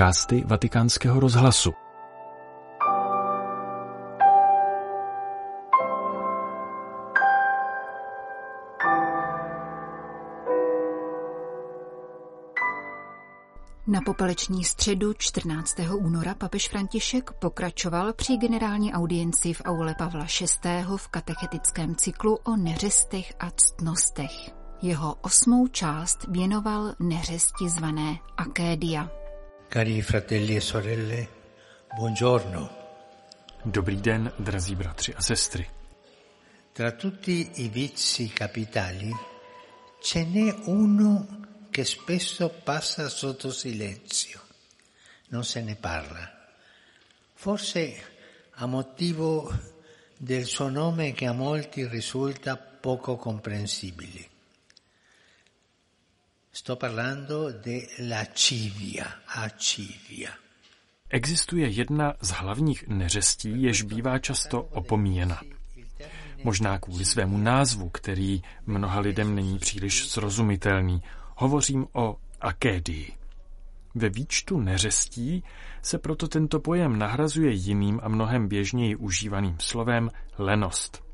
podcasty Vatikánského rozhlasu. Na popeleční středu 14. února papež František pokračoval při generální audienci v aule Pavla VI. v katechetickém cyklu o neřestech a ctnostech. Jeho osmou část věnoval neřesti zvané Akédia. Cari fratelli e sorelle, buongiorno. Dobrý den, drazí bratři a sestry. Tra tutti i vizi capitali ce n'è uno che spesso passa sotto silenzio. Non se ne parla. Forse a motivo del suo nome che a molti risulta poco comprensibile. Sto parlando Civia. Existuje jedna z hlavních neřestí, jež bývá často opomíjena. Možná kvůli svému názvu, který mnoha lidem není příliš srozumitelný. Hovořím o akédii. Ve výčtu neřestí se proto tento pojem nahrazuje jiným a mnohem běžněji užívaným slovem lenost.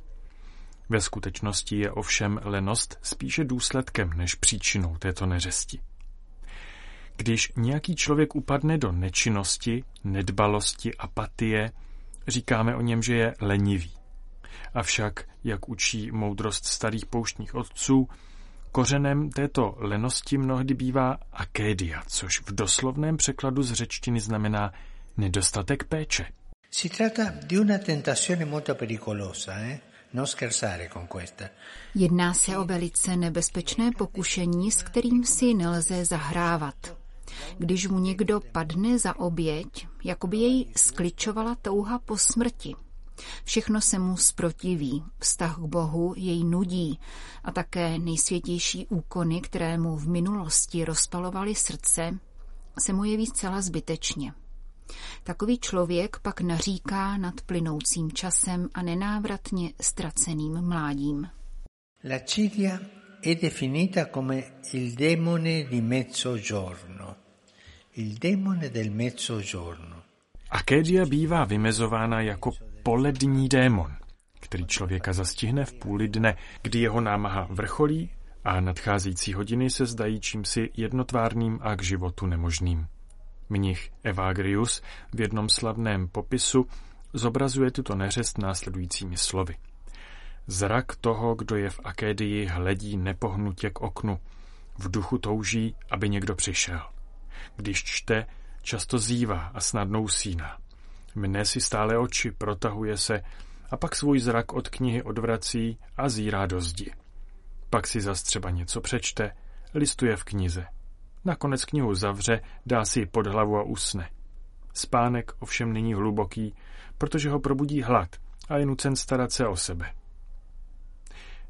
Ve skutečnosti je ovšem lenost spíše důsledkem než příčinou této neřesti. Když nějaký člověk upadne do nečinnosti, nedbalosti, apatie, říkáme o něm, že je lenivý. Avšak, jak učí moudrost starých pouštních otců, kořenem této lenosti mnohdy bývá akédia, což v doslovném překladu z řečtiny znamená nedostatek péče. Si tratta di una tentazione molto pericolosa, eh? Questa. Jedná se o velice nebezpečné pokušení, s kterým si nelze zahrávat. Když mu někdo padne za oběť, jako by jej skličovala touha po smrti. Všechno se mu zprotiví, vztah k Bohu jej nudí a také nejsvětější úkony, které mu v minulosti rozpalovaly srdce, se mu jeví zcela zbytečně. Takový člověk pak naříká nad plynoucím časem a nenávratně ztraceným mládím. La Cilia è definita come il demone di mezzogiorno. Il demone del mezzogiorno. Akédia bývá vymezována jako polední démon, který člověka zastihne v půli dne, kdy jeho námaha vrcholí a nadcházející hodiny se zdají čímsi jednotvárným a k životu nemožným. Mnich Evagrius v jednom slavném popisu zobrazuje tuto neřest následujícími slovy. Zrak toho, kdo je v Akédii, hledí nepohnutě k oknu. V duchu touží, aby někdo přišel. Když čte, často zývá a snadno usíná. Mne si stále oči, protahuje se a pak svůj zrak od knihy odvrací a zírá do zdi. Pak si zas třeba něco přečte, listuje v knize. Nakonec knihu zavře, dá si ji pod hlavu a usne. Spánek ovšem není hluboký, protože ho probudí hlad a je nucen starat se o sebe.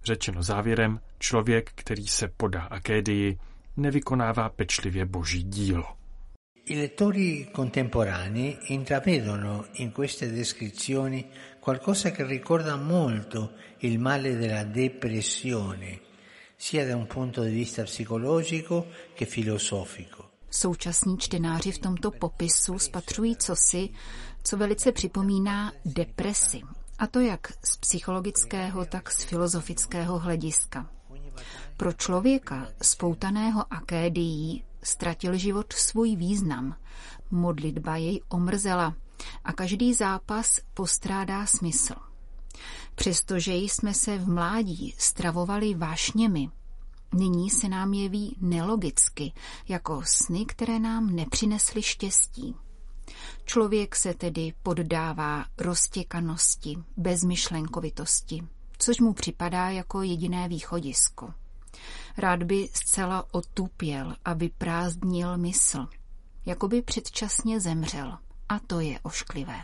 Řečeno závěrem, člověk, který se podá akédii, nevykonává pečlivě boží dílo. I lettori contemporanei intravedono in queste descrizioni qualcosa che ricorda molto il male della depressione, sia da un punto di vista psicologico che filosofico. Současní čtenáři v tomto popisu spatřují cosi, co velice připomíná depresi, a to jak z psychologického, tak z filozofického hlediska. Pro člověka spoutaného akédií ztratil život svůj význam. Modlitba jej omrzela a každý zápas postrádá smysl. Přestože jsme se v mládí stravovali vášněmi, nyní se nám jeví nelogicky, jako sny, které nám nepřinesly štěstí. Člověk se tedy poddává roztěkanosti, bezmyšlenkovitosti, což mu připadá jako jediné východisko. Rád by zcela otupěl a vyprázdnil mysl, jako by předčasně zemřel. A to je ošklivé.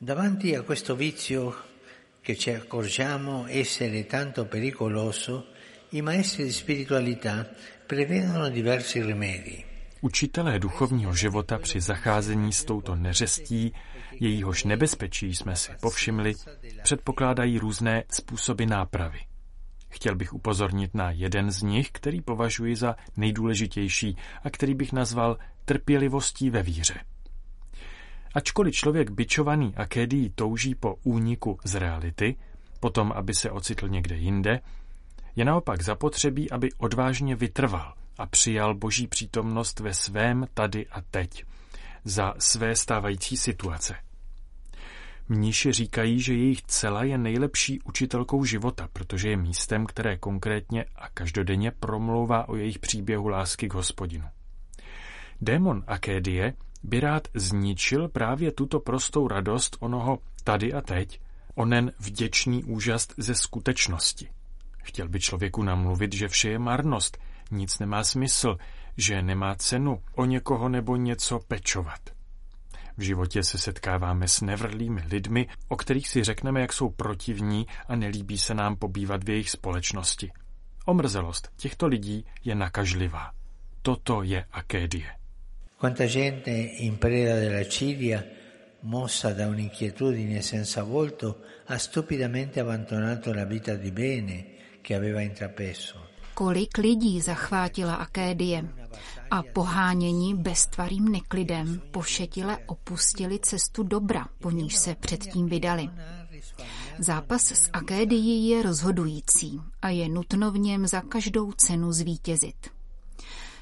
Davanti a questo vizio che ci accorgiamo essere tanto pericoloso, i maestri di spiritualità prevedono diversi rimedi. Učitelé duchovního života při zacházení s touto neřestí, jejíhož nebezpečí jsme si povšimli, předpokládají různé způsoby nápravy. Chtěl bych upozornit na jeden z nich, který považuji za nejdůležitější a který bych nazval trpělivostí ve víře. Ačkoliv člověk byčovaný akédií touží po úniku z reality, potom aby se ocitl někde jinde, je naopak zapotřebí, aby odvážně vytrval a přijal boží přítomnost ve svém tady a teď, za své stávající situace. Mníši říkají, že jejich cela je nejlepší učitelkou života, protože je místem, které konkrétně a každodenně promlouvá o jejich příběhu lásky k hospodinu. Démon Akédie by rád zničil právě tuto prostou radost onoho tady a teď, onen vděčný úžas ze skutečnosti. Chtěl by člověku namluvit, že vše je marnost, nic nemá smysl, že nemá cenu o někoho nebo něco pečovat. V životě se setkáváme s nevrlými lidmi, o kterých si řekneme, jak jsou protivní a nelíbí se nám pobývat v jejich společnosti. Omrzelost těchto lidí je nakažlivá. Toto je akédie. Quanta gente in preda della cilia, mossa da un'inquietudine senza volto, ha stupidamente abbandonato la vita di bene che aveva intrapreso kolik lidí zachvátila Akédie a pohánění beztvarým neklidem pošetile opustili cestu dobra, po níž se předtím vydali. Zápas s Akédií je rozhodující a je nutno v něm za každou cenu zvítězit.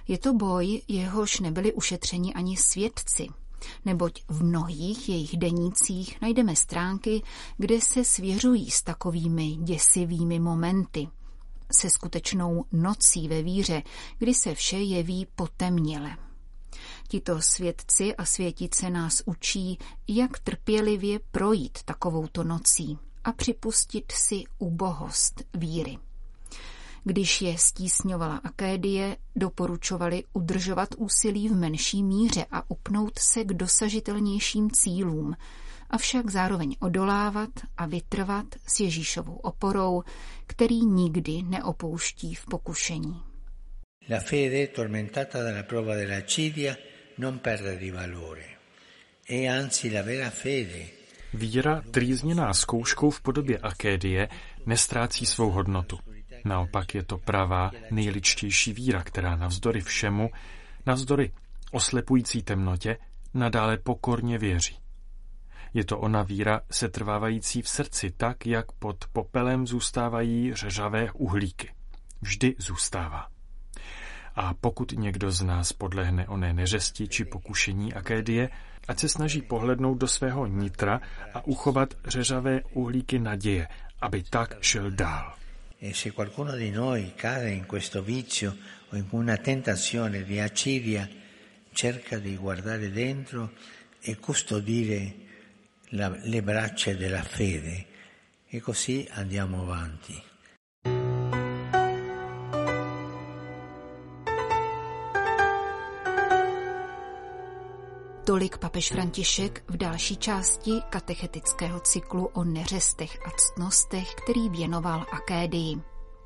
Je to boj, jehož nebyli ušetřeni ani svědci, neboť v mnohých jejich denících najdeme stránky, kde se svěřují s takovými děsivými momenty – se skutečnou nocí ve víře, kdy se vše jeví potemněle. Tito svědci a světice nás učí, jak trpělivě projít takovouto nocí a připustit si ubohost víry. Když je stísňovala Akédie, doporučovali udržovat úsilí v menší míře a upnout se k dosažitelnějším cílům, avšak zároveň odolávat a vytrvat s Ježíšovou oporou, který nikdy neopouští v pokušení. La fede tormentata dalla prova della cidia non perde di valore. E anzi la vera fede Víra, trýzněná zkouškou v podobě akédie, nestrácí svou hodnotu. Naopak je to pravá, nejličtější víra, která navzdory všemu, navzdory oslepující temnotě, nadále pokorně věří. Je to ona víra setrvávající v srdci tak, jak pod popelem zůstávají řeřavé uhlíky. Vždy zůstává. A pokud někdo z nás podlehne oné neřesti či pokušení akédie, ať se snaží pohlednout do svého nitra a uchovat řeřavé uhlíky naděje, aby tak šel dál. E se qualcuno di noi cade in questo vizio o in una tentazione di acidia, cerca di guardare dentro e custodire la, le braccia della fede e così andiamo avanti. Tolik papež František v další části katechetického cyklu o neřestech a ctnostech, který věnoval Akédii.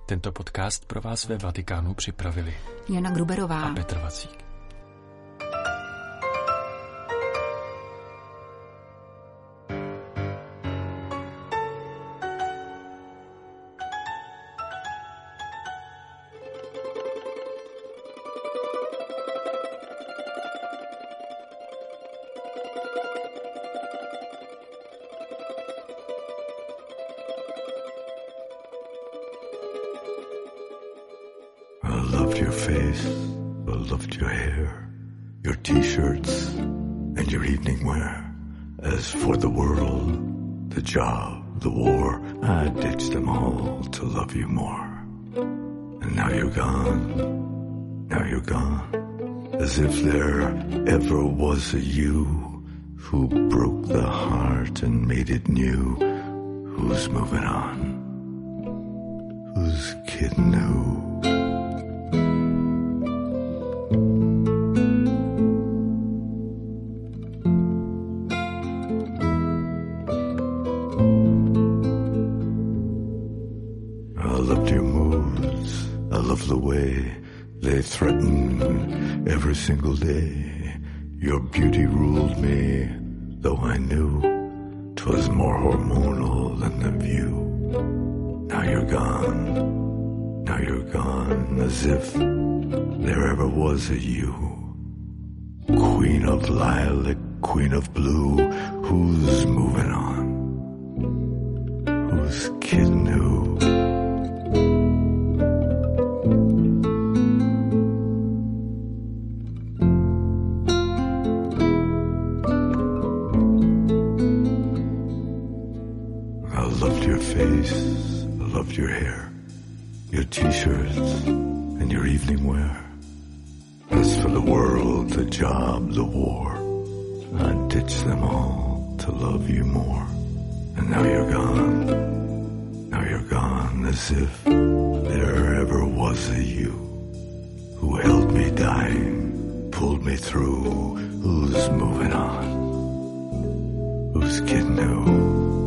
Tento podcast pro vás ve Vatikánu připravili Jana Gruberová a Petr Vacík. Loved your face, I loved your hair, your t-shirts, and your evening wear. As for the world, the job, the war, I ditched them all to love you more. And now you're gone, now you're gone, as if there ever was a you who broke the heart and made it new. Who's moving on? Who's kidding who? Threaten every single day. Your beauty ruled me, though I knew 'twas more hormonal than the view. Now you're gone Now you're gone as if there ever was a you. Queen of lilac, queen of blue, who's moving on? Who's kidding who? I loved your face, I loved your hair, your t-shirts, and your evening wear. As for the world, the job, the war, I'd ditch them all to love you more. And now you're gone, now you're gone as if there ever was a you who held me dying, pulled me through, who's moving on, who's kidding who.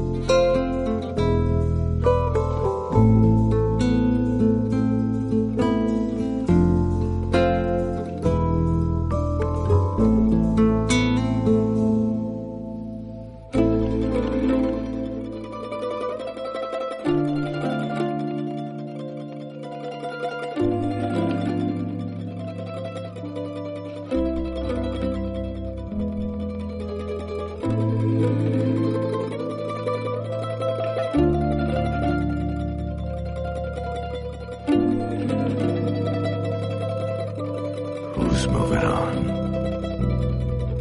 Who's moving on?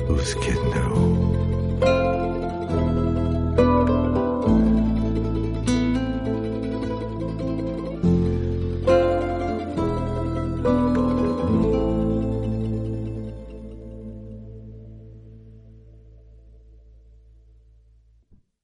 Who's getting out?